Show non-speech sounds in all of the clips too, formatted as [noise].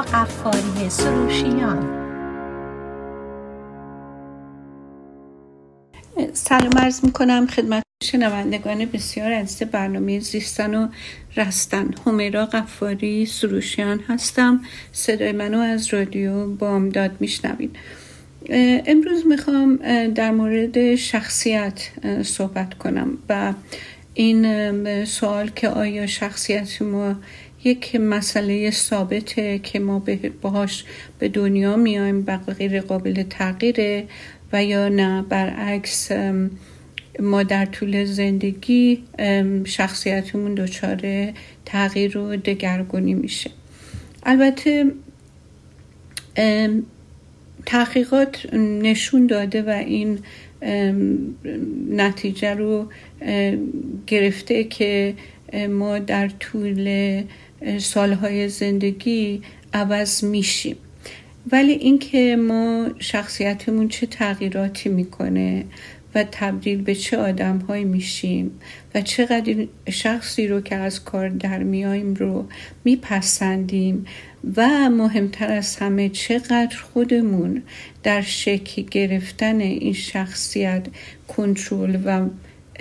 قفاری سروشیان. سلام عرض می‌کنم خدمت شنوندگان بسیار عزیز برنامه زیستن و رستن. همیرا قفاری سروشیان هستم. صدای منو از رادیو بامداد میشنوین امروز می‌خوام در مورد شخصیت صحبت کنم و این سوال که آیا شخصیت ما یک مسئله ثابته که ما باهاش به دنیا میایم و غیر قابل تغییره و یا نه. برعکس ما در طول زندگی شخصیتمون دچار تغییر و دگرگونی میشه. البته تحقیقات نشون داده و این نتیجه رو گرفته که ما در طول سالهای زندگی عوض میشیم. ولی اینکه ما شخصیتمون چه تغییراتی می‌کنه و تبدیل به چه آدم های میشیم و چقدر شخصی رو که از کار در میاییم رو میپسندیم و مهمتر از همه چقدر خودمون در شکل گرفتن این شخصیت کنترل و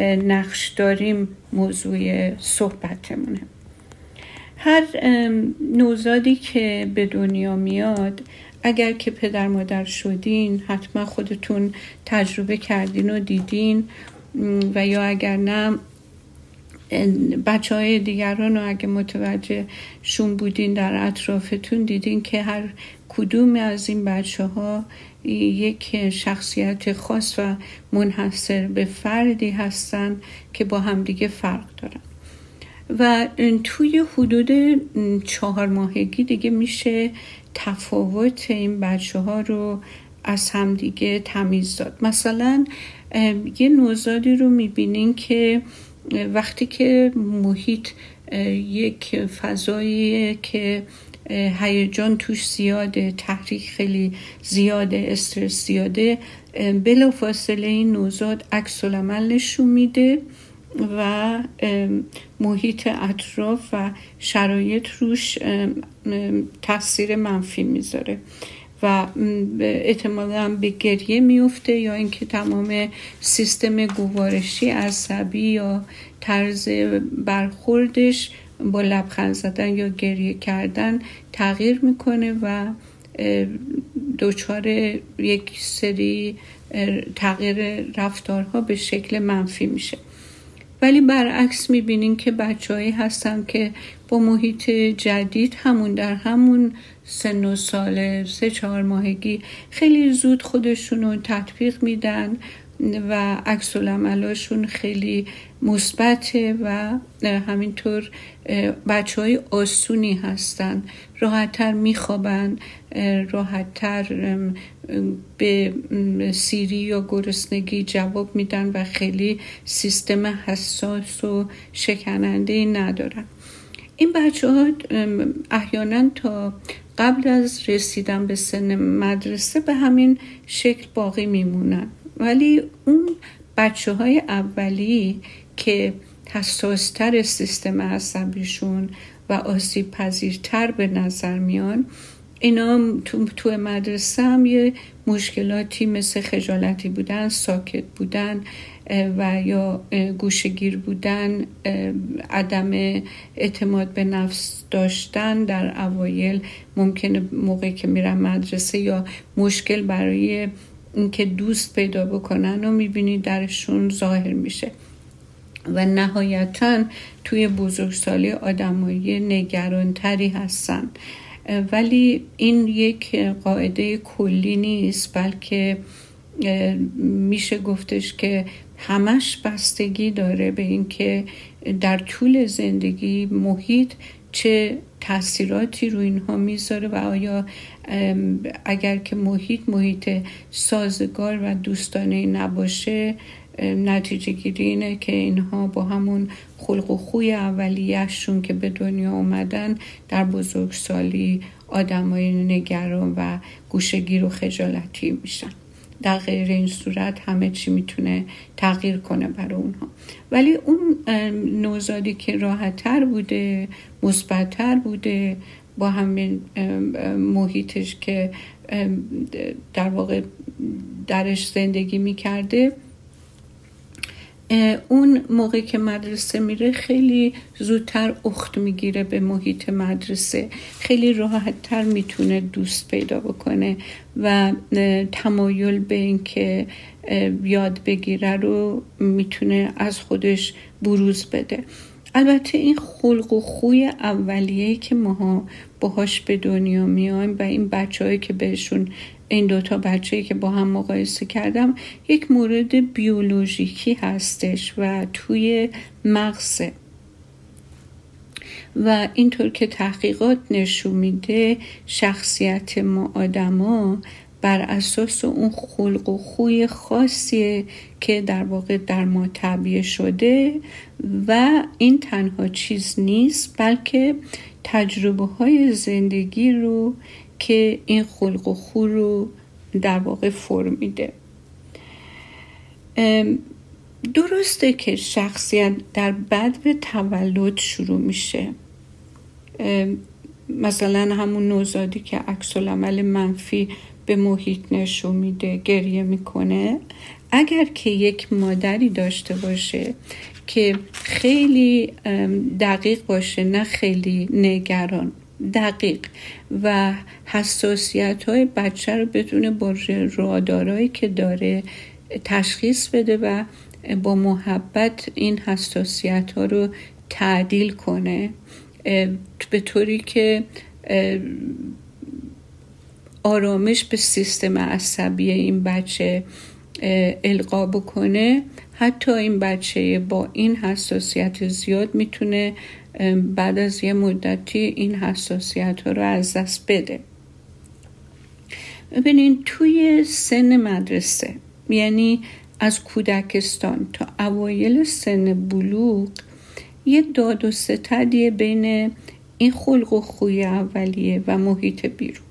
نقش داریم موضوع صحبتمونه. هر نوزادی که به دنیا میاد اگر که پدر مادر شدین حتما خودتون تجربه کردین و دیدین و یا اگر نه بچه های دیگران رو اگه متوجه شون بودین در اطرافتون دیدین که هر کدوم از این بچه ها یک شخصیت خاص و منحصر به فردی هستن که با همدیگه فرق دارن. و توی حدود چهار ماهگی دیگه میشه تفاوت این بچه ها رو از همدیگه تمیز داد. مثلا یه نوزادی رو می‌بینین که وقتی که محیط یک فضایی که هیجان توش زیاده تحریک خیلی زیاده استرس زیاده بلا فاصله این نوزاد عکس نشون میده. و محیط اطراف و شرایط روش تاثیر منفی می‌ذاره. و احتمالا به گریه میفته یا اینکه تمام سیستم گوارشی عصبی یا طرز برخوردش با لبخند زدن یا گریه کردن تغییر می‌کنه و دچار یک سری تغییر رفتارها به شکل منفی میشه. ولی برعکس می‌بینین که بچههایی هستن که با محیط جدید همون در همون سن و سال سه چهار ماهگی خیلی زود خودشون رو تطبیق میدن. و عکس العملاشون خیلی مثبته و همینطور بچه های آسونی هستن راحتتر میخوابن راحتتر به سیری یا گرسنگی جواب میدن و خیلی سیستم حساس و شکننده ندارن. این بچه ها احیانا تا قبل از رسیدن به سن مدرسه به همین شکل باقی میمونن. ولی اون بچه های اولی که حساستر سیستم عصبیشون و آسیب پذیرتر به نظر میان اینا تو, تو مدرسه هم یه مشکلاتی مثل خجالتی بودن ساکت بودن و یا گوشگیر بودن عدم اعتماد به نفس داشتن در اوایل ممکنه موقعی که میرن مدرسه یا مشکل برای اینکه دوست پیدا بکنن و می‌بینی درشون ظاهر میشه. و نهایتا توی بزرگسالی آدمایی نگرانتری هستن. ولی این یک قاعده کلی نیست بلکه میشه گفتش که همش بستگی داره به اینکه در طول زندگی محیط چه تاثیراتی رو اینها می‌ذاره و آیا اگر که محیط محیط سازگار و دوستانه نباشه نتیجه گیری اینه که اینها با همون خلق و خوی اولیهشون که به دنیا اومدن در بزرگسالی آدمای نگران و گوشگیر و خجالتی میشن. در غیر این صورت همه چی می‌تونه تغییر کنه برای اونها. ولی اون نوزادی که راحتتر بوده مثبتتر بوده با همین محیطش که در واقع درش زندگی می‌کرده. اون موقع که مدرسه میره خیلی زودتر اخت می‌گیره به محیط مدرسه. خیلی راحتتر می‌تونه دوست پیدا بکنه و تمایل به اینکه یاد بگیره رو می‌تونه از خودش بروز بده. البته این خلق و خوی اولیه‌ای که ماها باهاش به دنیا میایم و این بچههایی که بهشون این دوتا بچه که با هم مقایسه کردم یک مورد بیولوژیکی هستش و توی مغزه. و اینطور که تحقیقات نشون میده شخصیت ما آدما بر اساس اون خلق و خوی خاصیه که در واقع در ما طبیعه شده و این تنها چیز نیست بلکه تجربه های زندگی رو که این خلق و خو رو در واقع فرم میده. درسته که شخصیت در بد به تولد شروع میشه. مثلا همون نوزادی که عکس عمل منفی به محیط نشون میده گریه می‌کنه. اگر که یک مادری داشته باشه که خیلی دقیق باشه نه خیلی نگران دقیق و حساسیت های بچه رو بتونه با رادارایی که داره تشخیص بده و با محبت این حساسیت ها رو تعدیل کنه به طوری که آرامش به سیستم عصبی این بچه القا بکنه. حتی این بچه با این حساسیت زیاد می‌تونه بعد از یه مدتی این حساسیت ها رو از دست بده. ببینین توی سن مدرسه یعنی از کودکستان تا اوایل سن بلوغ یه داد و ستدیه بین این خلق و خوی اولیه و محیط بیرون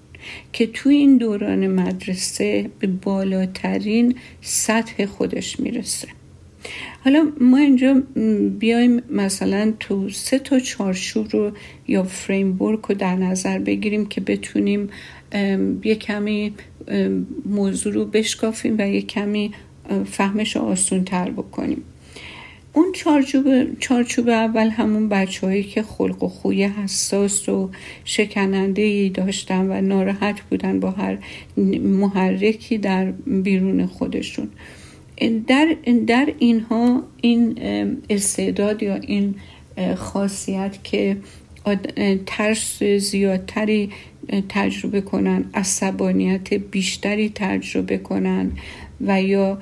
که توی این دوران مدرسه به بالاترین سطح خودش می‌رسه. حالا ما اینجا بیایم مثلا تو سه تا چارچوب رو یا فریمورک رو در نظر بگیریم که بتونیم یه کمی موضوع رو بشکافیم و یه کمی فهمش رو آسون تر بکنیم. اون چارچوب, چارچوب اول همون بچه هایی که خلق و خوی حساس و شکننده ای داشتن و ناراحت بودن با هر محرکی در بیرون خودشون. در, در اینها این استعداد یا این خاصیت که ترس زیادتری تجربه کنن عصبانیت بیشتری تجربه کنن و یا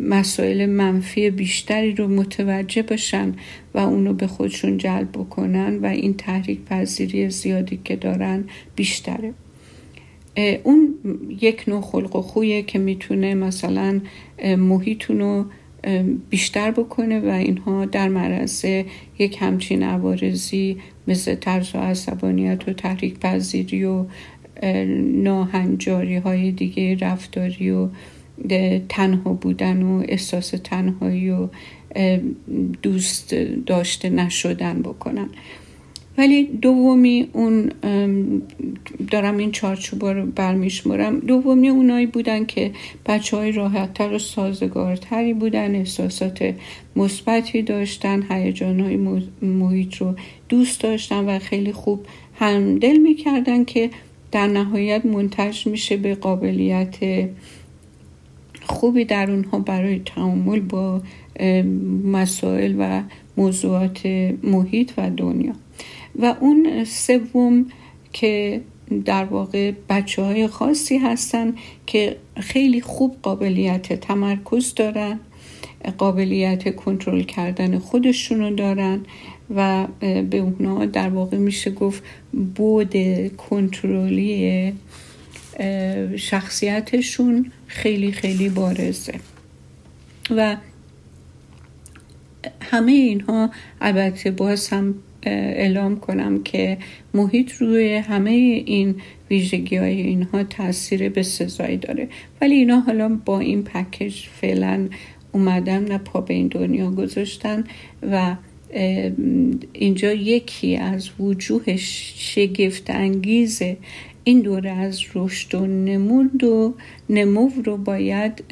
مسائل منفی بیشتری رو متوجه باشن و اونو به خودشون جلب بکنن و این تحریک پذیری زیادی که دارن بیشتره. اون یک نوع خلق و خویه که می‌تونه مثلا محیطون رو بیشتر بکنه و اینها در معرض یک همچین عوارضی مثل ترس و عصبانیت و تحریک پذیری و ناهنجاری های دیگه رفتاری و تنها بودن و احساس تنهایی و دوست داشته نشدن بکنن. ولی دومی اون دارم این چارچوبا رو برمیشمرم دومی اونایی بودن که بچه های راحتتر و سازگارتری بودن احساسات مثبتی داشتن هیجان های محیط رو دوست داشتن و خیلی خوب همدل می‌کردن که در نهایت منتج میشه به قابلیت خوبی در اونها برای تعامل با مسائل و موضوعات محیط و دنیا. و اون سوم که در واقع بچه های خاصی هستن که خیلی خوب قابلیت تمرکز دارن قابلیت کنترل کردن خودشونو دارن و به اونا در واقع میشه گفت بود کنترلی شخصیتشون خیلی خیلی بارزه. و همه اینها البته باز هم اعلام کنم که محیط روی همه این ویژگی های اینها تاثیر به سزایی داره. ولی اینا حالا با این پکیج فعلا اومدن نه پا به این دنیا گذاشتن و اینجا یکی از وجوه شگفت انگیز این دوره از رشد و نمود و نمو رو باید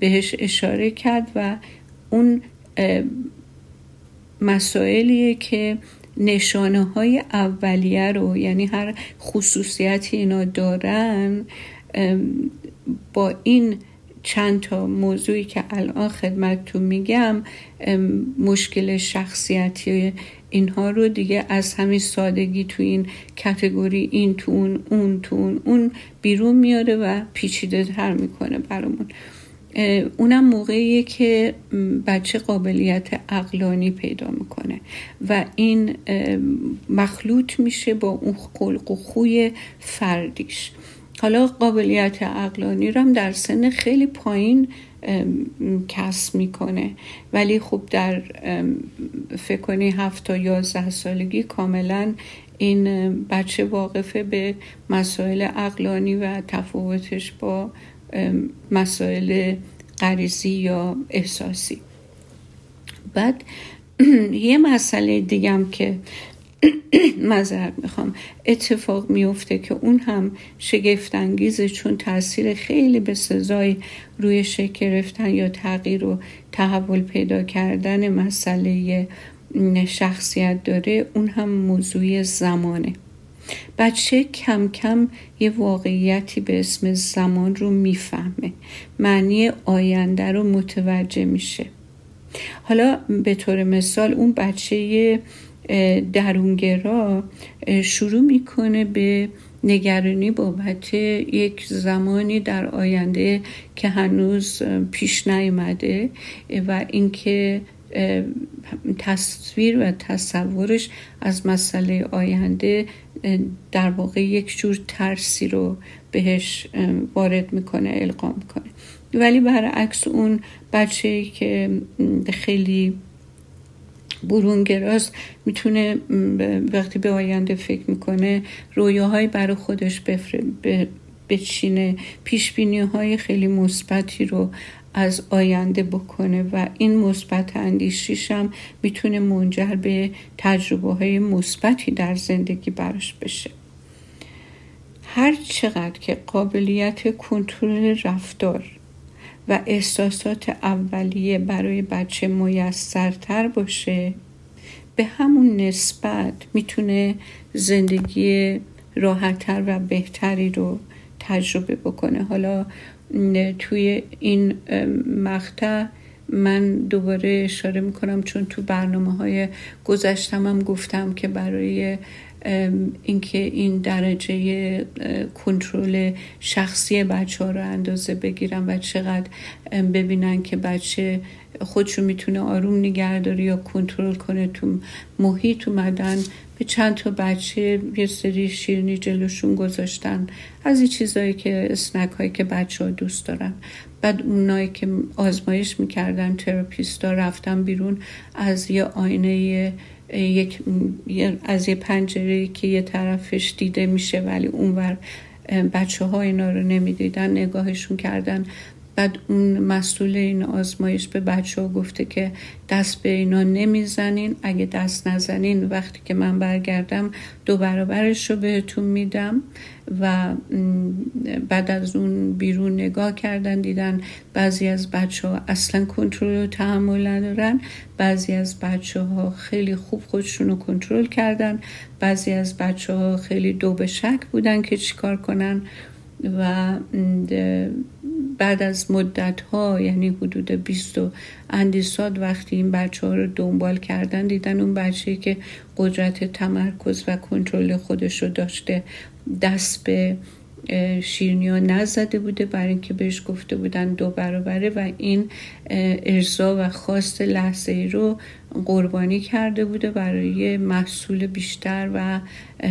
بهش اشاره کرد و اون مسائلیه که نشانه های اولیه رو یعنی هر خصوصیتی اینا دارن با این چند تا موضوعی که الان خدمتتون میگم مشکل شخصیتی اینها رو دیگه از همین سادگی تو این کتگوری این تو اون اون تو اون اون بیرون میاره و پیچیده تر می‌کنه برامون. اونم موقعیه که بچه قابلیت اقلانی پیدا می‌کنه و این مخلوط میشه با اون خلق و خوی فردیش. حالا قابلیت اقلانی رو هم در سن خیلی پایین کسب می‌کنه. ولی خب در فکر کنی هفت تا یازده سالگی کاملا این بچه واقفه به مسائل اقلانی و تفاوتش با مسائل غریزی یا احساسی. بعد [clears throat] یه مسئله دیگم که [clears throat] مذرد می‌خوام. اتفاق میفته که اون هم شگفت انگیزه چون تاثیر خیلی به سزای روی شکل گرفتن یا تغییر و تحول پیدا کردن مسئله شخصیت داره اون هم موضوع زمانه. بچه کم کم یه واقعیتی به اسم زمان رو می‌فهمه. معنی آینده رو متوجه میشه. حالا به طور مثال اون بچه درونگرا شروع می‌کنه به نگرانی بابت یک زمانی در آینده که هنوز پیش نیامده و اینکه تصویر و تصورش از مسئله آینده در واقع یک جور ترسی رو بهش وارد می‌کنه القا می‌کنه. ولی برعکس اون بچه که خیلی برونگراست می‌تونه وقتی به آینده فکر می‌کنه رویاهایی برای خودش بچینه. پیش های خیلی مثبتی رو از آینده بکنه و این مثبت اندیشیش هم می‌تونه منجر به تجربه های مثبتی در زندگی براش بشه. هر چقدر که قابلیت کنترل رفتار و احساسات اولیه برای بچه میسرتر باشه به همون نسبت می‌تونه زندگی راحتتر و بهتری رو تجربه بکنه. حالا توی این مقطع من دوباره اشاره می‌کنم چون تو برنامه های گذشتم هم گفتم که برای اینکه این درجه کنترل شخصی بچه ها رو اندازه بگیرن و چقدر ببینن که بچه خودشو می‌تونه آروم نگهداری یا کنترل کنه تو محیط اومدن به چند تا بچه یه سری شیرنی جلوشون گذاشتن. از این چیزهایی که اسنک هایی که بچه ها دوست دارن. بعد اونایی که آزمایش می‌کردن تراپیستا رفتن بیرون. از یه آینه یک از یه پنجره که یه طرفش دیده میشه ولی اونور بچه ها اینا رو نمی‌دیدن نگاهشون کردن. بعد اون مسئول این آزمایش به بچه ها گفته که دست به اینا نمی‌زنین. اگه دست نزنین وقتی که من برگردم دو برابرش رو بهتون میدم. و بعد از اون بیرون نگاه کردن دیدن بعضی از بچه ها اصلا کنترل و تحمل ندارن. بعضی از بچه ها خیلی خوب خودشون رو کنترل کردن. بعضی از بچه ها خیلی دو به شک بودن که چیکار کنن. و بعد از مدت ها یعنی حدود 20 اندیساد وقتی این بچه ها رو دنبال کردن دیدن اون بچه که قدرت تمرکز و کنترل خودش رو داشته دست به شیرنی ها نزده بوده برای اینکه بهش گفته بودن دو برابره و این ارزا و خواست لحظه رو قربانی کرده بوده برای محصول بیشتر و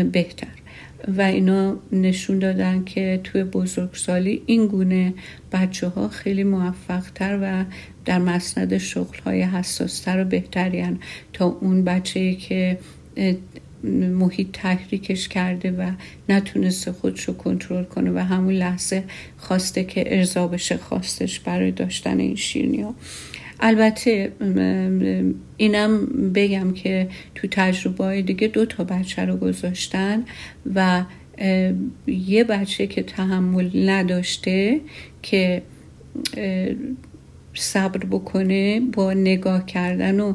بهتر. و اینا نشون دادن که توی بزرگسالی این گونه بچه ها خیلی موفق تر و در مسند شغل های حساستر و بهترین تا اون بچه که محیط تحریکش کرده و نتونسته خودش رو کنترل کنه و همون لحظه خواسته که ارضا بشه خواستش برای داشتن این شیرنی البته اینم بگم که تو تجربه های دیگه دو تا بچه رو گذاشتن و یه بچه که تحمل نداشته که صبر بکنه با نگاه کردن و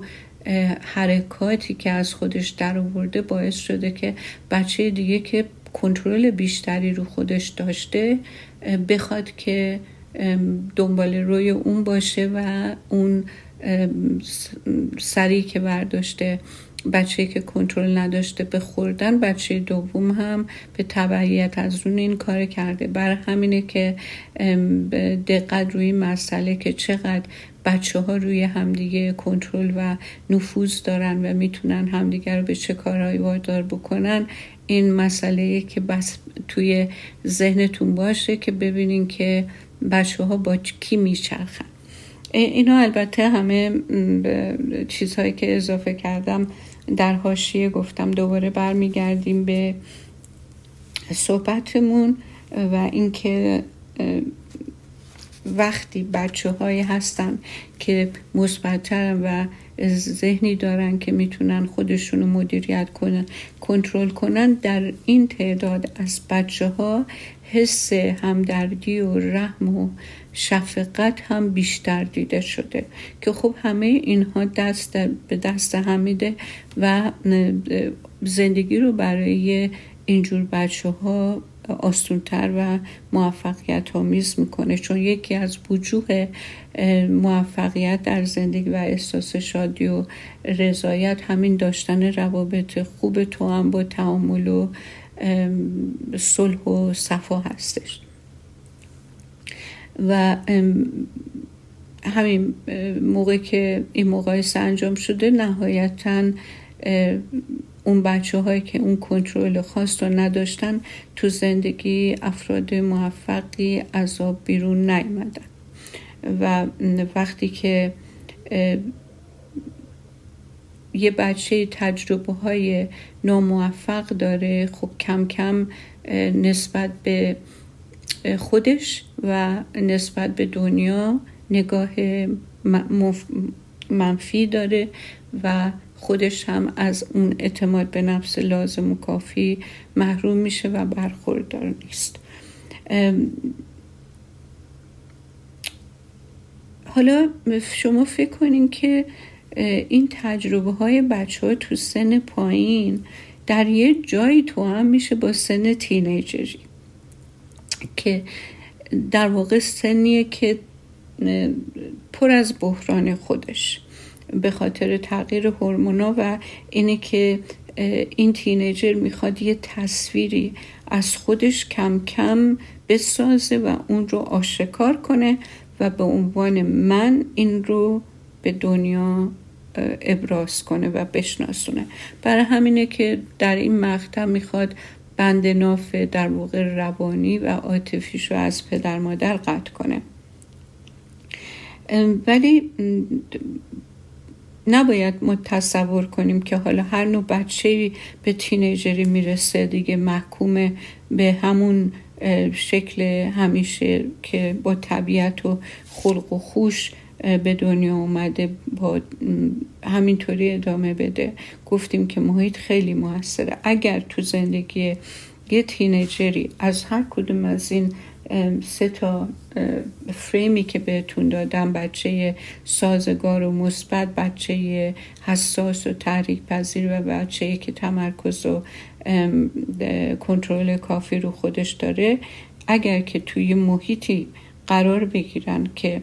حرکاتی که از خودش در آورده باعث شده که بچه دیگه که کنترل بیشتری رو خودش داشته بخواد که دنبال روی اون باشه و اون سری که برداشته بچه که کنترل نداشته به خوردن بچه دوم هم به تبعیت از اون این کار کرده. بر همینه که دقت روی مسئله که چقدر بچه ها روی همدیگه کنترل و نفوذ دارن و می‌تونن همدیگه رو به چه کارهایی وادار بکنن این مسئله که بس توی ذهنتون باشه که ببینین که بچه ها با کی میچرخن. اینا البته همه چیزهایی که اضافه کردم در حاشیه گفتم دوباره برمیگردیم به صحبتمون و اینکه وقتی بچه هایی هستن که مثبتترن و ذهنی دارن که می‌تونن خودشون مدیریت کنن کنترل کنن در این تعداد از بچه ها حس همدردی و رحم و شفقت هم بیشتر دیده شده که خب همه اینها دست به دست همیده و زندگی رو برای اینجور بچه ها آسونتر و موفقیت آمیز می‌کنه. چون یکی از وجوه موفقیت در زندگی و احساس شادی و رضایت همین داشتن روابط خوب تو هم با تعامل و صلح و صفا هستش. و همین موقع که این مقایسه انجام شده نهایتا اون بچه هایی که اون کنترل خاص رو نداشتن تو زندگی افراد موفقی عذاب بیرون نیمدن و وقتی که یه بچه تجربه های ناموفق داره خب کم کم نسبت به خودش و نسبت به دنیا نگاه منفی داره و خودش هم از اون اعتماد به نفس لازم و کافی محروم میشه و برخوردار نیست. حالا شما فکر کنین که این تجربه های بچه ها تو سن پایین در یه جایی تو هم میشه با سن تینیجری که در واقع سنیه که پر از بحران خودش به خاطر تغییر هورمونا و اینه که این تینیجر می‌خواد یه تصویری از خودش کم کم بسازه و اون رو آشکار کنه و به عنوان من این رو به دنیا ابراز کنه و بشناسونه. برای همینه که در این مقطع می‌خواد بند ناف در واقع روانی و عاطفیش رو از پدر مادر قطع کنه. ولی نباید ما تصور کنیم که حالا هر نوع بچه به تینیجری می‌رسه. دیگه محکوم به همون شکل همیشه که با طبیعت و خلق و خوش به دنیا اومده با همینطوری ادامه بده. گفتیم که محیط خیلی موثره. اگر تو زندگی یه تینیجری از هر کدوم از این سه تا فریمی که بهتون دادم بچه سازگار و مثبت بچه حساس و تحریک پذیر و بچه که تمرکز و کنترل کافی رو خودش داره اگر که توی محیطی قرار بگیرن که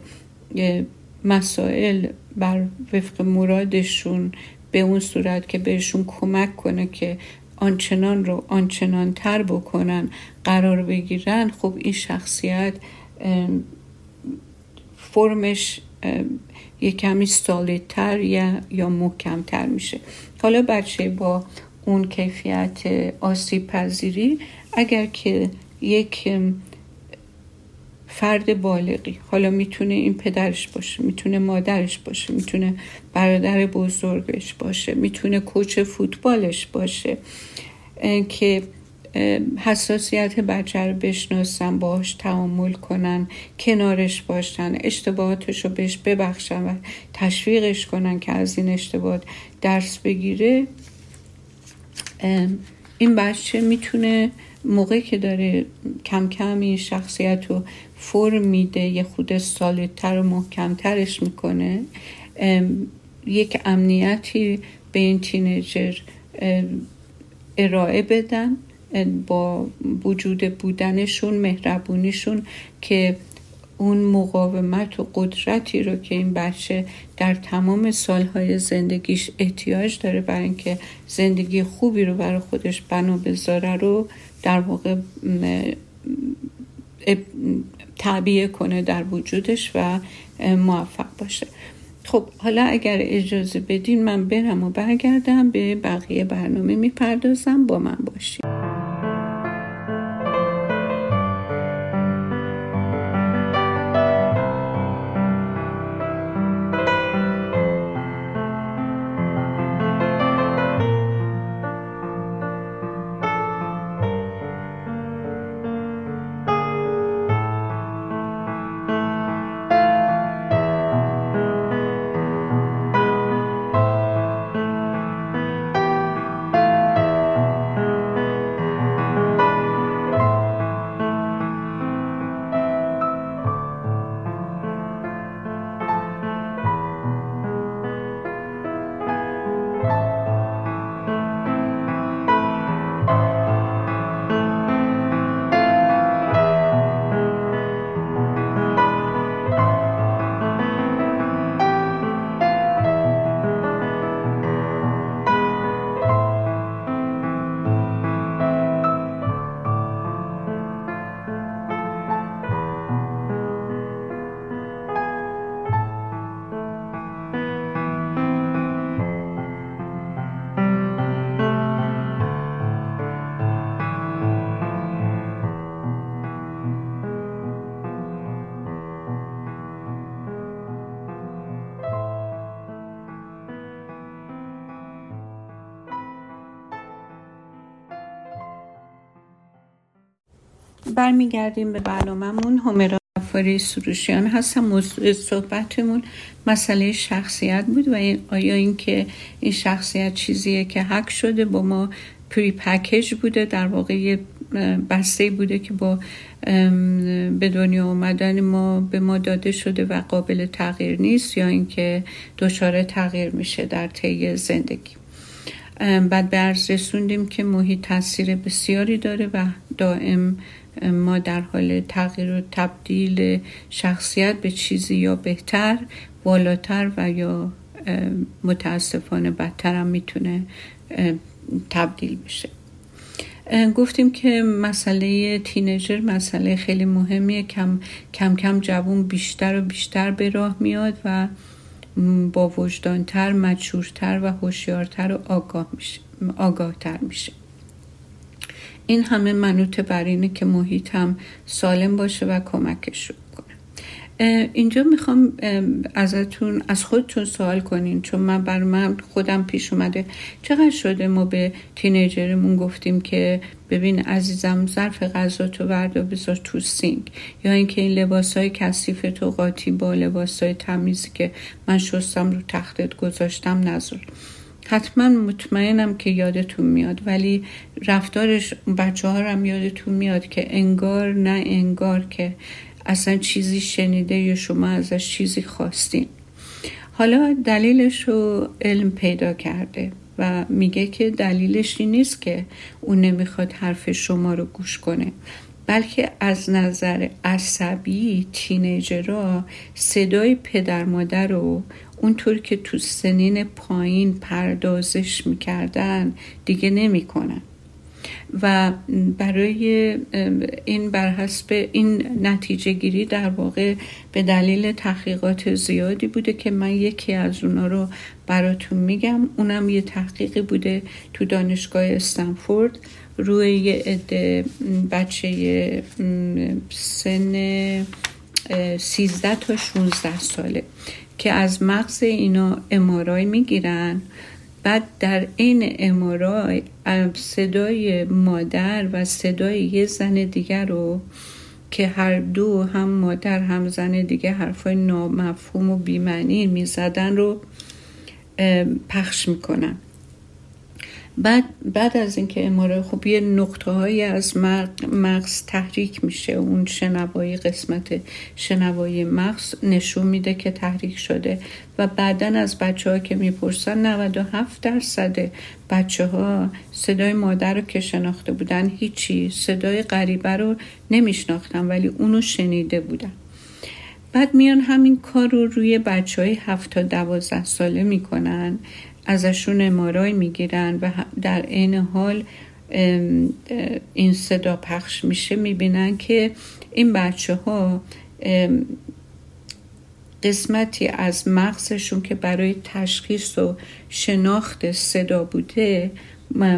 مسائل بر وفق مرادشون به اون صورت که بهشون کمک کنه که آنچنان رو آنچنان تر بکنن قرار بگیرن خب این شخصیت فرمش یه کمی سالیدتر یا, یا محکمتر میشه. حالا بچه با اون کیفیت آسیب پذیری اگر که یک فرد بالغی. حالا می‌تونه این پدرش باشه می‌تونه مادرش باشه می‌تونه برادر بزرگش باشه می‌تونه کوچ فوتبالش باشه. که حساسیت بچه رو بشناسن باهاش تعامل کنن کنارش باشن اشتباهاتش رو بهش ببخشن و تشویقش کنن که از این اشتباهات درس بگیره. این بچه می‌تونه موقعی که داره کم کم این شخصیت رو فرم میده یه خود سالتر و محکمترش می‌کنه یک امنیتی به این تینیجر ارائه بدن با وجود بودنشون مهربونیشون که اون مقاومت و قدرتی رو که این بچه در تمام سالهای زندگیش احتیاج داره برای اینکه زندگی خوبی رو برای خودش بنا بذاره رو در واقع تعبیه کنه در وجودش و موفق باشه. خب حالا اگر اجازه بدین من برم و برگردم به بقیه برنامه می‌پردازم. با من باشید برمیگردیم به برنامهمون. همرا فاری سروشیان هستم. موضوع صحبتمون مسئله شخصیت بود و آیا اینکه این شخصیت چیزیه که حک شده با ما پری پکیج بوده در واقع یه بسته بوده که با به دنیا آمدن ما به ما داده شده و قابل تغییر نیست یا اینکه دچار تغییر میشه در طی زندگی. بعد به عرض رسوندیم که محیط تاثیر بسیاری داره و دائم ما در حال تغییر و تبدیل شخصیت به چیزی یا بهتر بالاتر و یا متاسفانه بدتر هم می‌تونه تبدیل بشه. گفتیم که مسئله تینیجر مسئله خیلی مهمیه. کم کم کم جوون بیشتر و بیشتر به راه میاد و با وجدانتر مچورتر و هوشیارتر و آگاه میشه آگاهتر میشه. این همه منوط بر اینه که محیط هم سالم باشه و کمکش کنه. اینجا می‌خوام ازتون از خودتون سوال کنین چون من بر من خودم پیش اومده. چقدر شده ما به تینیجرمون گفتیم که ببین عزیزم ظرف غذا تو بردا بذار تو سینک. یا اینکه این لباس های کثیف تو قاطی با لباس های تمیزی که من شستم رو تختت گذاشتم نذار. حتما مطمئنم که یادتون میاد ولی رفتارش بچه ها هم یادتون میاد که انگار نه انگار که اصلا چیزی شنیده یا شما ازش چیزی خواستین. حالا دلیلش رو علم پیدا کرده و میگه که دلیلش این نیست که اون نمی‌خواد حرف شما رو گوش کنه بلکه از نظر عصبی تینیجرها صدای پدر مادر رو اونطور که تو سنین پایین پردازش می‌کردن دیگه نمی‌کنن. و برای این بر حسب این نتیجه گیری در واقع به دلیل تحقیقات زیادی بوده که من یکی از اونا رو براتون میگم. اونم یه تحقیقی بوده تو دانشگاه استنفورد. روی یه عده بچه سن 13 تا 16 ساله. که از مغز اینا امارای می‌گیرن. بعد در این امارای صدای مادر و صدای یه زن دیگر رو که هر دو هم مادر هم زن دیگه حرفای نامفهوم و بیمعنی می‌زدن رو پخش می‌کنن. بعد بعد از اینکه اماره خب یه نقطه هایی از مغز تحریک میشه. اون شنوایی قسمت شنوایی مغز نشون میده که تحریک شده و بعدا از بچه ها که می‌پرسن 97 درصد بچه ها صدای مادر رو که شناخته بودن هیچی صدای غریبه رو نمیشناختن ولی اونو شنیده بودن. بعد میان همین کار رو روی بچه های هفت تا دوازده ساله می‌کنن. ازشون امارای می‌گیرن و در عین حال این صدا پخش میشه می‌بینن که این بچه ها قسمتی از مغزشون که برای تشخیص و شناخت صدا بوده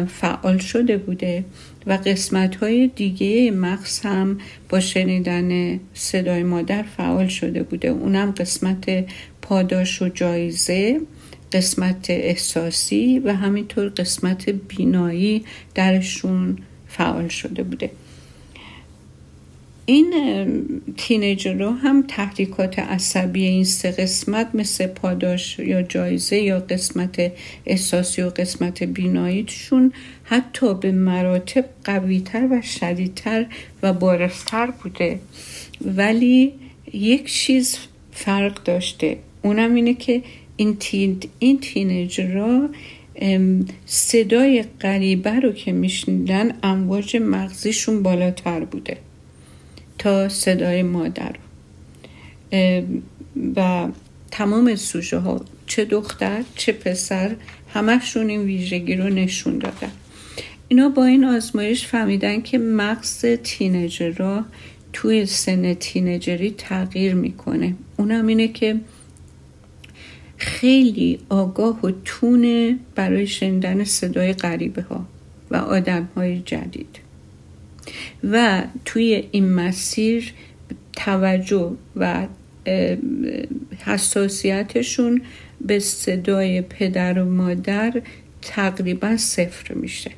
فعال شده بوده و قسمت های دیگه مغز هم با شنیدن صدای مادر فعال شده بوده. اونم قسمت پاداش و جایزه. قسمت احساسی و همینطور قسمت بینایی درشون فعال شده بوده. این تینیجر هم تحریکات عصبی این سه قسمت مثل پاداش یا جایزه یا قسمت احساسی و قسمت بیناییشون حتی به مراتب قویتر و شدیدتر و بارستر بوده. ولی یک چیز فرق داشته. اونم اینه که این, تین، این تینیجرها صدای غریبه رو که میشنیدن امواج مغزیشون بالاتر بوده تا صدای مادر و تمام سوژه ها چه دختر چه پسر همشون این ویژگی رو نشون دادن. اینا با این آزمایش فهمیدن که مغز تینجرها توی سن تینجری تغییر می‌کنه. اونم اینه که خیلی آگاه و تونه برای شنیدن صدای غریبه ها و آدم های جدید. و توی این مسیر توجه و حساسیتشون به صدای پدر و مادر تقریبا صفر میشه.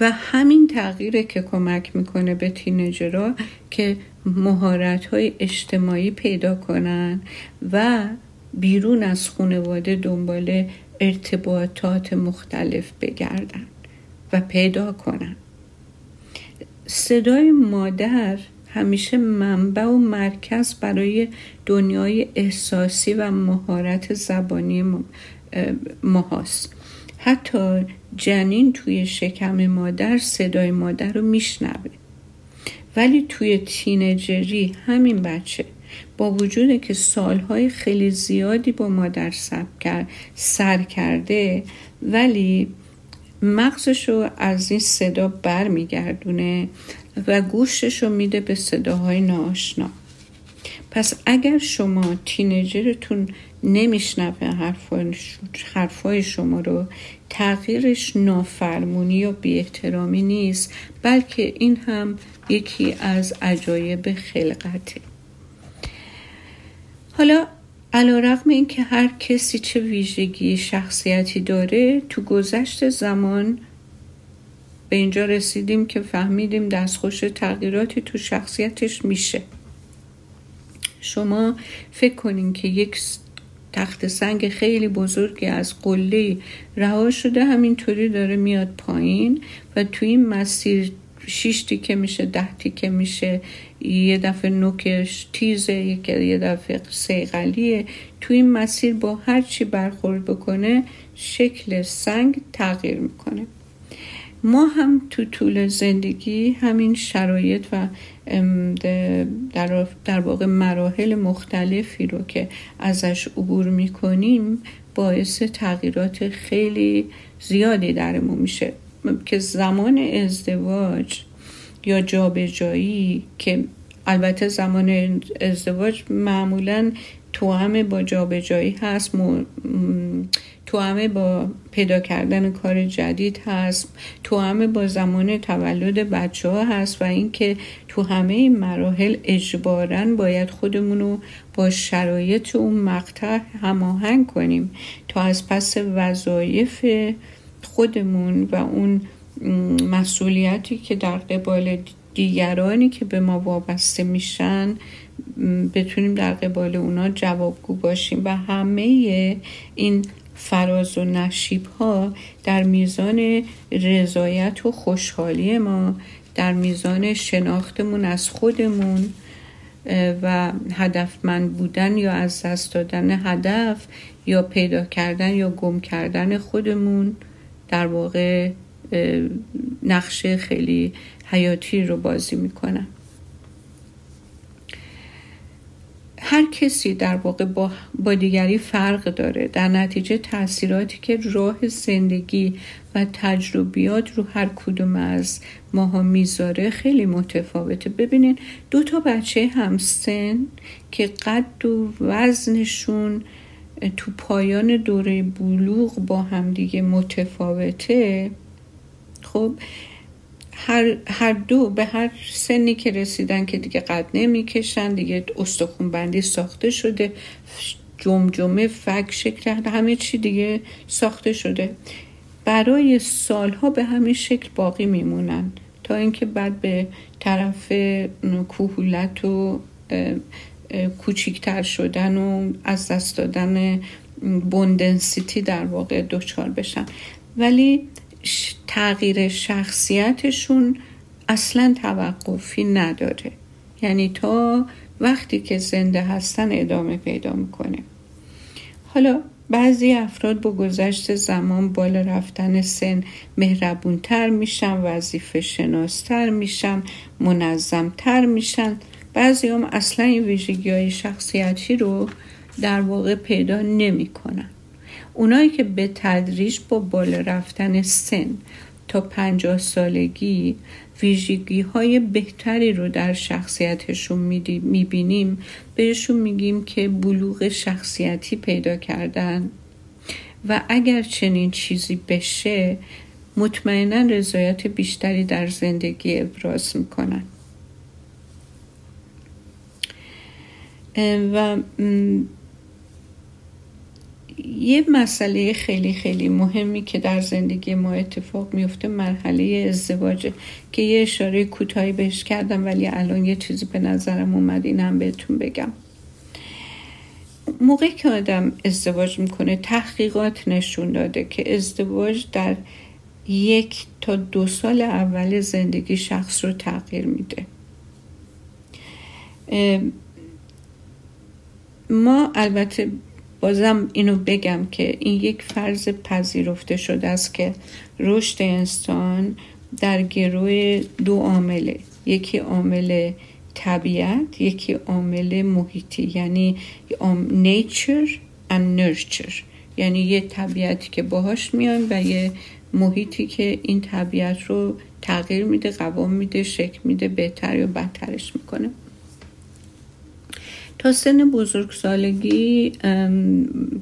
و همین تغییره که کمک می‌کنه به تینجرها که مهارت های اجتماعی پیدا کنن و بیرون از خانواده دنبال ارتباطات مختلف بگردن و پیدا کنن. صدای مادر همیشه منبع و مرکز برای دنیای احساسی و مهارت زبانی ماهاست حتی جنین توی شکم مادر صدای مادر رو میشنوه. ولی توی تینجری همین بچه با وجود که سالهای خیلی زیادی با مادر سر کرده ولی مغزش رو از این صدا بر میگردونه و گوشش رو میده به صداهای ناآشنا. پس اگر شما تینیجرتون نمیشنوه حرفای شما رو. تغییرش نافرمونی و بی احترامی نیست بلکه این هم یکی از عجایب خلقته. حالا علا رقم این که هر کسی چه ویژگی شخصیتی داره تو گذشت زمان به اینجا رسیدیم که فهمیدیم دستخوش تغییراتی تو شخصیتش میشه. شما فکر کنین که یک تخت سنگ خیلی بزرگی از قله رها شده همینطوری داره میاد پایین و توی این مسیر شیش تیکه میشه ده تیکه میشه یه دفعه نوکش تیزه یه دفعه سیغلیه توی این مسیر با هر چی برخورد بکنه شکل سنگ تغییر می‌کنه. ما هم تو طول زندگی همین شرایط و در واقع مراحل مختلفی رو که ازش عبور می‌کنیم باعث تغییرات خیلی زیادی درمون میشه. که زمان ازدواج یا جابجایی که البته زمان ازدواج معمولا تو همه با جابجایی هست تو همه با پیدا کردن کار جدید هست تو همه با زمان تولد بچه ها هست و اینکه تو همه این مراحل اجبارا باید خودمون رو با شرایط اون مقطع هماهنگ کنیم تا از پس وظایف خودمون و اون مسئولیتی که در قبال دیگرانی که به ما وابسته میشن بتونیم در قبال اونا جوابگو باشیم و همه این فراز و نشیب ها در میزان رضایت و خوشحالی ما در میزان شناختمون از خودمون و هدفمند بودن یا از دست دادن هدف یا پیدا کردن یا گم کردن خودمون در واقع نقشه خیلی حیاتی رو بازی می‌کنن. هر کسی در واقع با, با دیگری فرق داره. در نتیجه تاثیراتی که راه زندگی و تجربیات رو هر کدوم از ماها می‌ذاره خیلی متفاوته. ببینین دو تا بچه همسن که قد و وزنشون تو پایان دوره بلوغ با همدیگه متفاوته. خب هر, هر دو به هر سنی که رسیدن که دیگه قد نمی‌کشن دیگه استخون بندی ساخته شده جمجمه فک شکل همه چی دیگه ساخته شده. برای سالها به همین شکل باقی میمونن. تا اینکه بعد به طرف کوهولت و کوچیکتر شدن و از دست دادن بوندنسیتی در واقع دچار بشن. ولی تغییر شخصیتشون اصلا توقفی نداره. یعنی تا وقتی که زنده هستن ادامه پیدا می‌کنه. حالا بعضی افراد با گذشت زمان بالا رفتن سن مهربونتر میشن وظیفه شناستر میشن منظمتر میشن. بعضی هم اصلا این ویژگی های شخصیتی رو در واقع پیدا نمی‌کنن. اونایی که به تدریج با بالا رفتن سن تا پنجاه سالگی ویژگی های بهتری رو در شخصیتشون می‌بینیم بهشون میگیم که بلوغ شخصیتی پیدا کردن. و اگر چنین چیزی بشه مطمئنا رضایت بیشتری در زندگی ابراز می‌کنن. و یه مسئله خیلی خیلی مهمی که در زندگی ما اتفاق میفته مرحله ازدواجه که یه اشاره کوتاهی بهش کردم ولی الان یه چیزی به نظرم اومد اینم بهتون بگم. موقعی که آدم ازدواج می‌کنه تحقیقات نشون داده که ازدواج در یک تا دو سال اول زندگی شخص رو تغییر میده. ما البته بازم اینو بگم که این یک فرض پذیرفته شده است که رشد انسان در گروه دو عامله. یکی عامل طبیعت یکی عامل محیطی یعنی nature and nurture. یعنی یه طبیعتی که باهاش میان و یه محیطی که این طبیعت رو تغییر میده قوام میده شکل میده بهتر یا بدترش می‌کنه. تا سن بزرگسالگی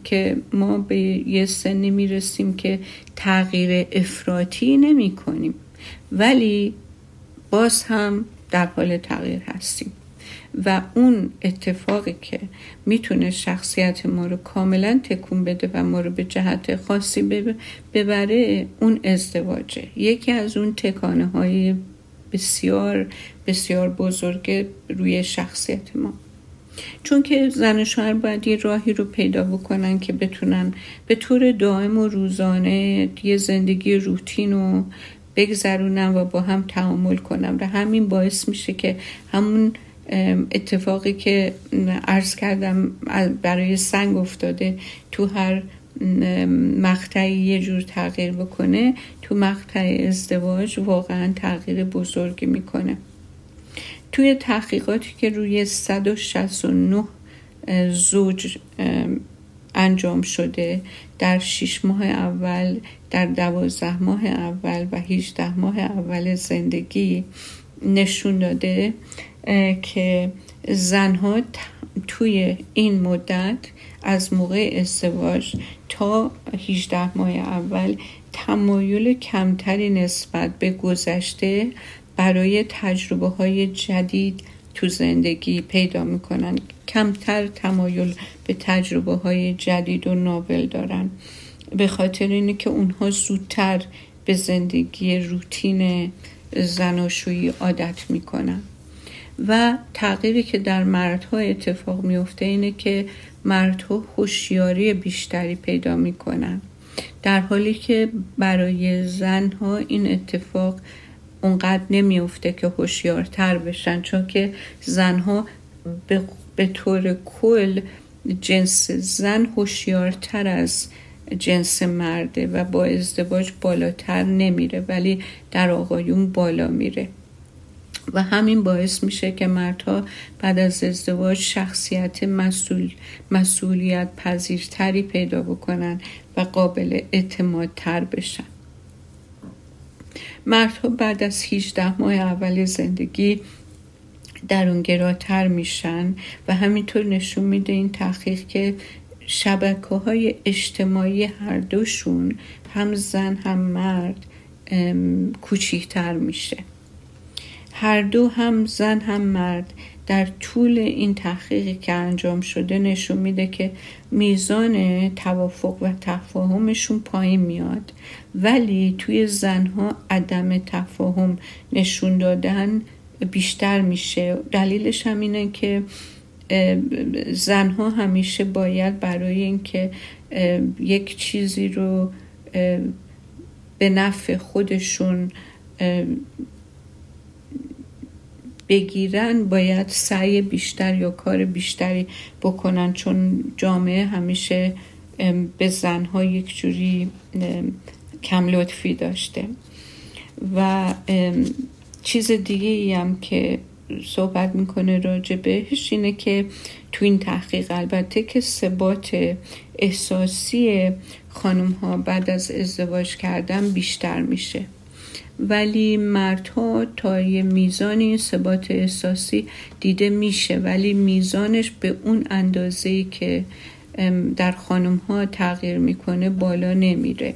که ما به یه سنی می‌رسیم که تغییر افراطی نمی کنیم ولی باز هم در حال تغییر هستیم. و اون اتفاقی که می‌تونه شخصیت ما رو کاملا تکون بده و ما رو به جهت خاصی ببره اون ازدواجه. یکی از اون تکانه های بسیار بسیار بزرگ روی شخصیت ما. چون که زن و شوهر باید یه راهی رو پیدا بکنن که بتونن به طور دائم و روزانه یه زندگی روتین و بگذرونن و با هم تعامل کنن. و همین باعث میشه که همون اتفاقی که عرض کردم برای سنگ افتاده تو هر مقطعی یه جور تغییر بکنه تو مقطع ازدواج واقعا تغییر بزرگی می‌کنه. توی تحقیقاتی که روی 169 زوج انجام شده در شیش ماه اول در دوازده ماه اول و 18 ماه اول زندگی نشون داده که زنها توی این مدت از موقع ازدواج تا 18 ماه اول تمایل کمتری نسبت به گذشته برای تجربه های جدید تو زندگی پیدا می‌کنن. کمتر تمایل به تجربه های جدید و ناول دارن. به خاطر اینه که اونها زودتر به زندگی روتین زناشویی عادت می‌کنن. و تغییری که در مردها اتفاق میفته اینه که مردها هوشیاری بیشتری پیدا می‌کنن. در حالی که برای زنها این اتفاق اونقدر نمیفته که هوشیارتر بشن چون که زنها به, به طور کل جنس زن هوشیارتر از جنس مرده و با ازدواج بالاتر نمیره ولی در آقایون بالا میره. و همین باعث میشه که مردها بعد از ازدواج شخصیت مسئول، مسئولیت پذیرتری پیدا بکنن و قابل اعتمادتر بشن. مردها بعد از 18 ماه اول زندگی درونگراتر میشن و همینطور نشون میده این تحقیق که شبکه های اجتماعی هر دوشون هم زن هم مرد کوچیکتر میشه. هر دو هم زن هم مرد در طول این تحقیقی که انجام شده نشون میده که میزان توافق و تفاهمشون پایین میاد. ولی توی زنها عدم تفاهم نشون دادن بیشتر میشه. دلیلش هم اینه که زنها همیشه باید برای اینکه یک چیزی رو به نفع خودشون بگیرن باید سعی بیشتر یا کار بیشتری بکنن. چون جامعه همیشه به زنها یک جوری کم لطفی داشته. و چیز دیگه ای هم که صحبت می‌کنه راجع بهش اینه که تو این تحقیق البته که ثبات احساسی خانم ها بعد از ازدواج کردن بیشتر میشه. ولی مردها تا یه میزانی ثبات احساسی دیده میشه. ولی میزانش به اون اندازه که در خانم ها تغییر می‌کنه بالا نمیره.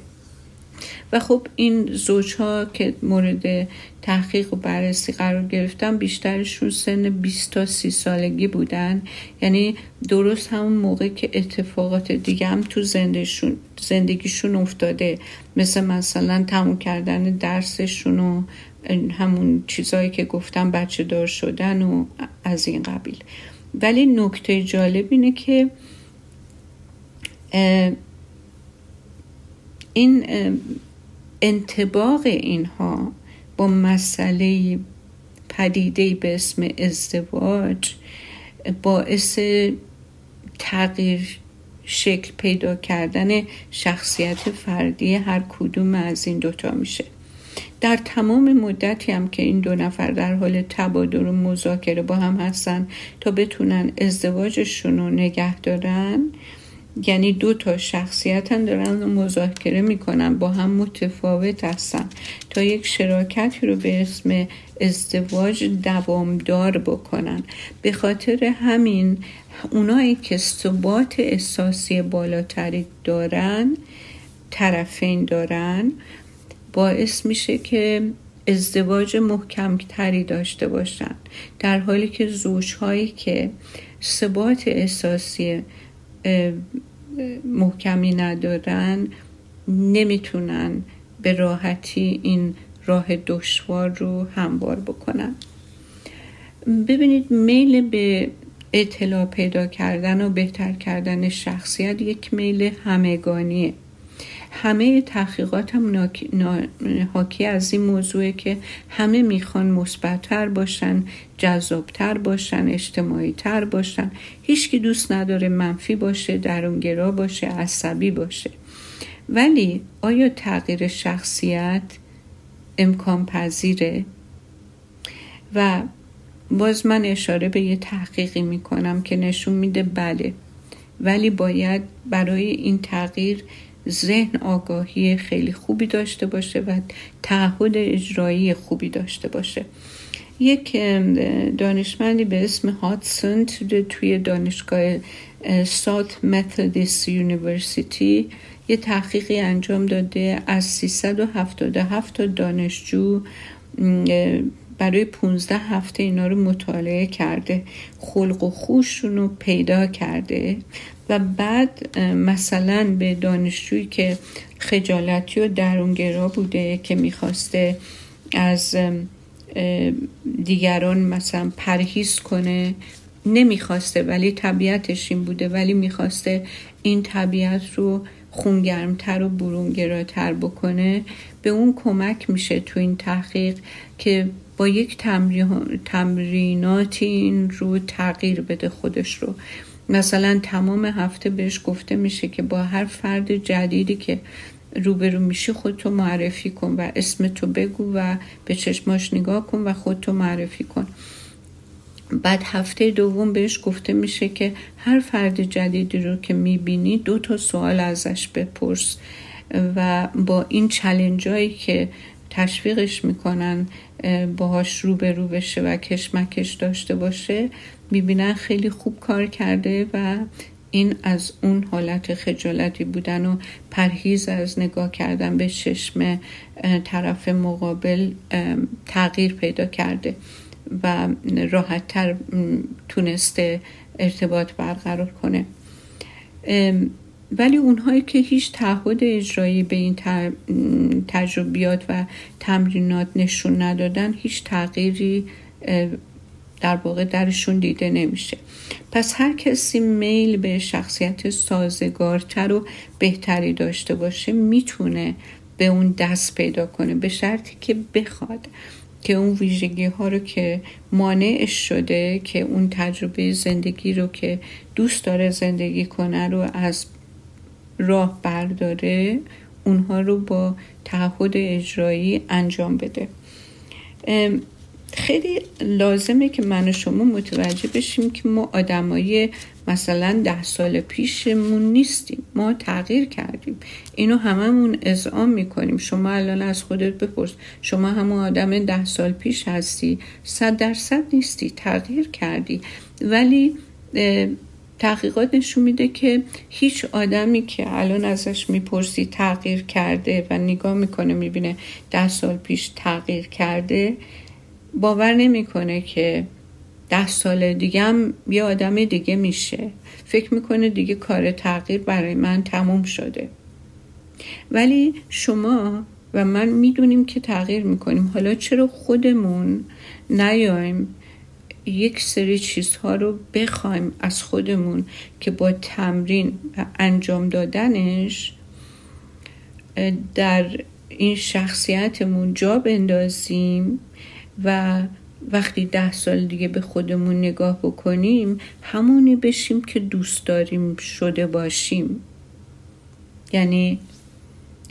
و خب این زوجها که مورد تحقیق و بررسی قرار گرفتن بیشترشون سن 20 تا 30 سالگی بودن. یعنی درست همون موقع که اتفاقات دیگه هم تو زندگیشون, زندگیشون افتاده. مثل مثلا تموم کردن درسشون و همون چیزهایی که گفتم بچه دار شدن و از این قبیل. ولی نکته جالب اینه که این انتباق اینها با مسئله پدیده به اسم ازدواج باعث تغییر شکل پیدا کردن شخصیت فردی هر کدوم از این دوتا میشه. در تمام مدتی هم که این دو نفر در حال تبادل و مذاکره با هم هستن تا بتونن ازدواجشون رو نگه دارن یعنی دو تا شخصیت هم دارن مذاکره می‌کنن با هم متفاوت هستن. تا یک شراکتی رو به اسم ازدواج دوامدار بکنن. به خاطر همین اونایی که ثبات احساسی بالاتری دارن طرفین دارن باعث میشه که ازدواج محکمتری داشته باشن. در حالی که زوجهایی که ثبات احساسی محکمی ندارن نمی‌تونن به راحتی این راه دشوار رو هموار بکنن. ببینید میل به اطلاع پیدا کردن و بهتر کردن شخصیت یک میل همگانیه. همه تحقیقات هم حاکی از این موضوعه که همه می‌خوان مثبتتر باشن جذابتر باشن اجتماعی تر باشن. هیچکی دوست نداره منفی باشه درونگرا باشه عصبی باشه. ولی آیا تغییر شخصیت امکان پذیره؟ و باز من اشاره به یه تحقیقی می‌کنم که نشون میده بله ولی باید برای این تغییر ذهن آگاهی خیلی خوبی داشته باشه و تعهد اجرایی خوبی داشته باشه. یک دانشمندی به اسم هاتسون توی دانشگاه Southern Methodist University یه تحقیقی انجام داده. از 377 تا دانشجو برای 15 هفته اینا رو مطالعه کرده. خلق و خوشون رو پیدا کرده. و بعد مثلا به دانشجویی که خجالتی و درونگرا بوده که می‌خواسته از دیگران مثلا پرهیز کنه نمی‌خواسته ولی طبیعتش این بوده ولی می‌خواسته این طبیعت رو خونگرمتر و برونگراتر بکنه به اون کمک میشه تو این تحقیق که با یک تمریناتی این رو تغییر بده خودش رو. مثلا تمام هفته بهش گفته میشه که با هر فرد جدیدی که روبرو میشی خودتو معرفی کن و اسمتو بگو و به چشماش نگاه کن و خودتو معرفی کن. بعد هفته دوم بهش گفته میشه که هر فرد جدیدی رو که می‌بینی دو تا سوال ازش بپرس و با این چلنج که تشویقش می‌کنن باهاش روبرو بشه و کشمکش داشته باشه می‌بینن خیلی خوب کار کرده و این از اون حالت خجالتی بودن و پرهیز از نگاه کردن به چشم طرف مقابل تغییر پیدا کرده و راحتتر تونسته ارتباط برقرار کنه. ولی اونهایی که هیچ تعهد اجرایی به این تجربیات و تمرینات نشون ندادن هیچ تغییری در واقع درشون دیده نمیشه. پس هر کسی میل به شخصیت سازگارتر و بهتری داشته باشه می‌تونه به اون دست پیدا کنه به شرطی که بخواد که اون ویژگی ها رو که مانعش شده که اون تجربه زندگی رو که دوست داره زندگی کنه رو از راه برداره اونها رو با تعهد اجرایی انجام بده. خیلی لازمه که من و شما متوجه بشیم که ما آدمای مثلا ده سال پیشمون نیستیم. ما تغییر کردیم. اینو هممون اذعان می‌کنیم. شما الان از خودت بپرس. شما همون آدم ده سال پیش هستی. صد درصد نیستی. تغییر کردی. ولی تحقیقات نشون میده که هیچ آدمی که الان ازش می‌پرسی تغییر کرده و نگاه می‌کنه می‌بینه ده سال پیش تغییر کرده باور نمی‌کنه که ده سال دیگه هم یه آدم دیگه میشه. فکر می‌کنه دیگه کار تغییر برای من تموم شده. ولی شما و من می‌دونیم که تغییر می‌کنیم. حالا چرا خودمون نیایم یک سری چیزها رو بخوایم از خودمون که با تمرین و انجام دادنش در این شخصیتمون جا بندازیم و وقتی ده سال دیگه به خودمون نگاه بکنیم همونی بشیم که دوست داریم شده باشیم. یعنی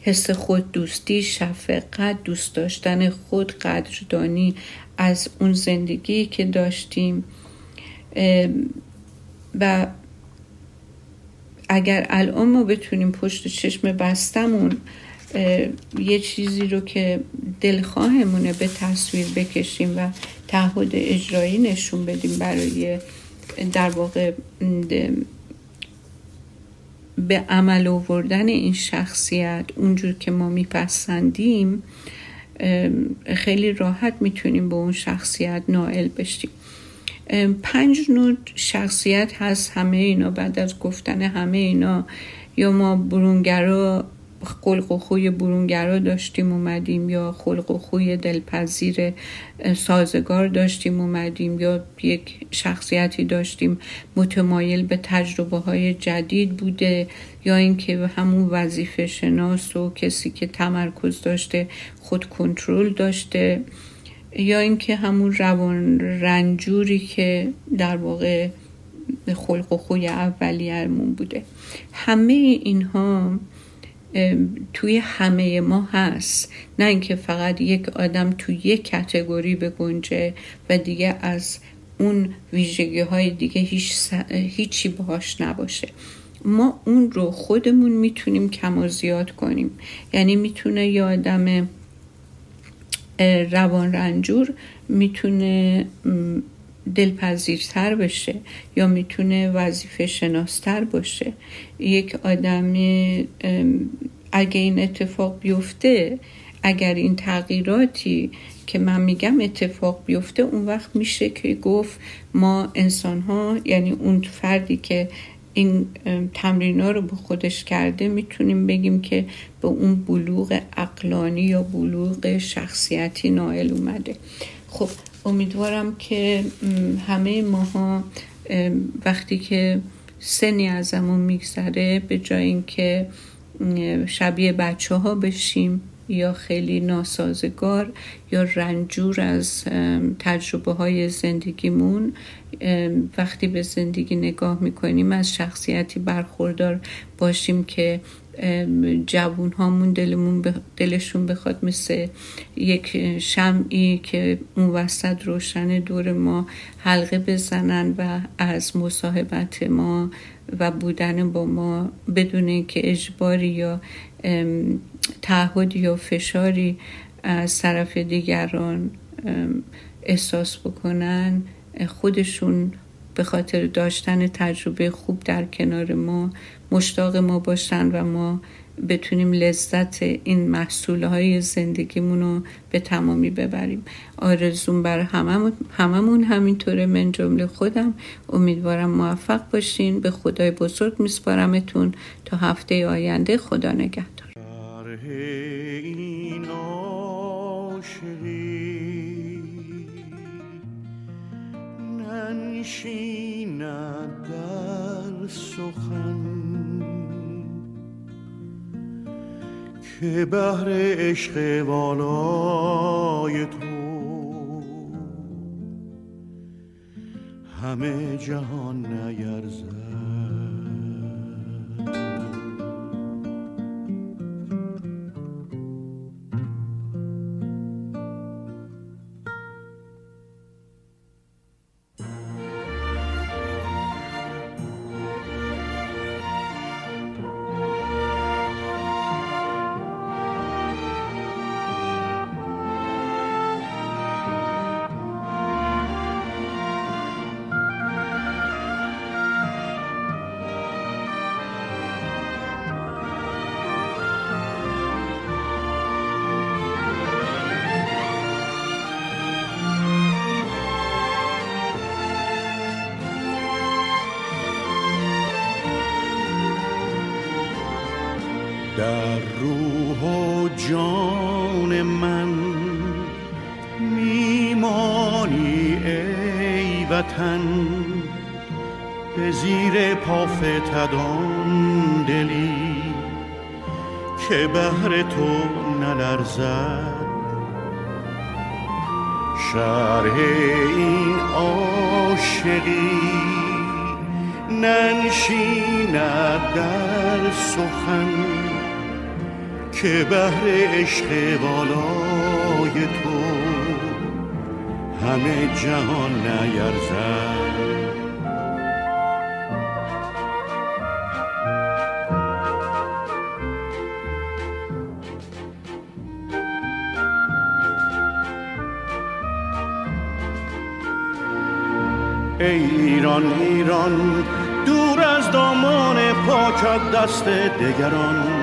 حس خود دوستی شفقت دوست داشتن خود قدردانی از اون زندگی که داشتیم و اگر الان ما بتونیم پشت چشم بستمون یه چیزی رو که دلخواهمونه به تصویر بکشیم و تعهد اجرایی نشون بدیم برای در واقع به عمل آوردن این شخصیت اونجور که ما میپسندیم خیلی راحت می‌تونیم به اون شخصیت نائل بشیم. پنج نوع شخصیت هست همه اینا بعد از گفتن همه اینا یا ما برونگرا خلق و خوی برونگرا داشتیم اومدیم یا خلق و خوی دلپذیر سازگار داشتیم اومدیم یا یک شخصیتی داشتیم. متمایل به تجربه های جدید بوده یا اینکه همون وظیفه شناس و کسی که تمرکز داشته خود کنترل داشته یا اینکه همون روان رنجوری که در واقع خلق و خوی اولیه‌مون بوده. همه اینها توی همه ما هست. نه اینکه فقط یک آدم توی یک کتگوری بگنجه و دیگه از اون ویژگی های دیگه هیچ هیچی باهاش نباشه. ما اون رو خودمون می‌تونیم کم و زیاد کنیم. یعنی می‌تونه یه آدم روان رنجور می‌تونه دلپذیرتر بشه یا می‌تونه وظیفه شناستر باشه. یک آدمی اگه این اتفاق بیفته اگر این تغییراتی که من میگم اتفاق بیفته اون وقت میشه که گفت ما انسان ها یعنی اون فردی که این تمرین ها رو به خودش کرده می‌تونیم بگیم که به اون بلوغ اقلانی یا بلوغ شخصیتی نائل اومده. خب امیدوارم که همه ماها وقتی که سنی ازمون میگذره به جای اینکه شبیه بچه ها بشیم یا خیلی ناسازگار یا رنجور از تجربه های زندگیمون وقتی به زندگی نگاه می‌کنیم از شخصیتی برخوردار باشیم که جوون هامون دلمون دلشون بخواد مثل یک شمعی که اون وسط روشن دور ما حلقه بزنن و از مصاحبت ما و بودن با ما بدون که اجباری یا تعهدی یا فشاری از طرف دیگران احساس بکنن خودشون به خاطر داشتن تجربه خوب در کنار ما مشتاق ما باشن و ما بتونیم لذت این محصول های زندگیمون رو به تمامی ببریم. آرزون بر هممون, هممون همینطوره. من جمله خودم. امیدوارم موفق باشین. به خدای بزرگ میسپارمتون. تا هفته آینده خدا نگهدار. در سخن که بهر عشق والای تو همه جهان نیرزد. روح و جان من میمانی ای وطن به زیر پافتدان دلی که بهر تو نلرزد. شرح این عاشقی ننشیند در سخن. که بهر عشق بالای تو همه جهان نیرزد. ای ایران ایران دور از دامان پاکت دست دگران.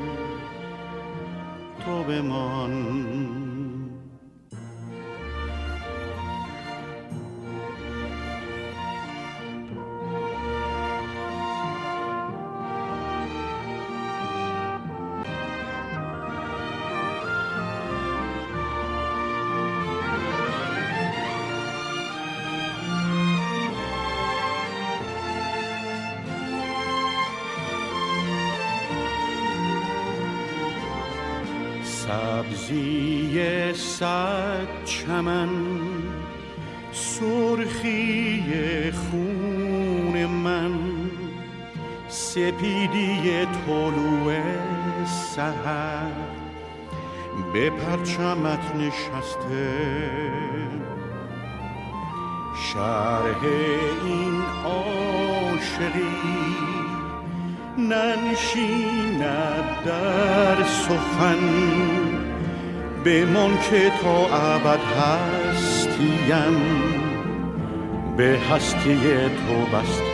تو بمان سپیدی طلوع سهر به پرچمت نشسته. شرح این عاشقی ننشیند در سخن. بمان که تا ابد هستیم به هستی تو بسته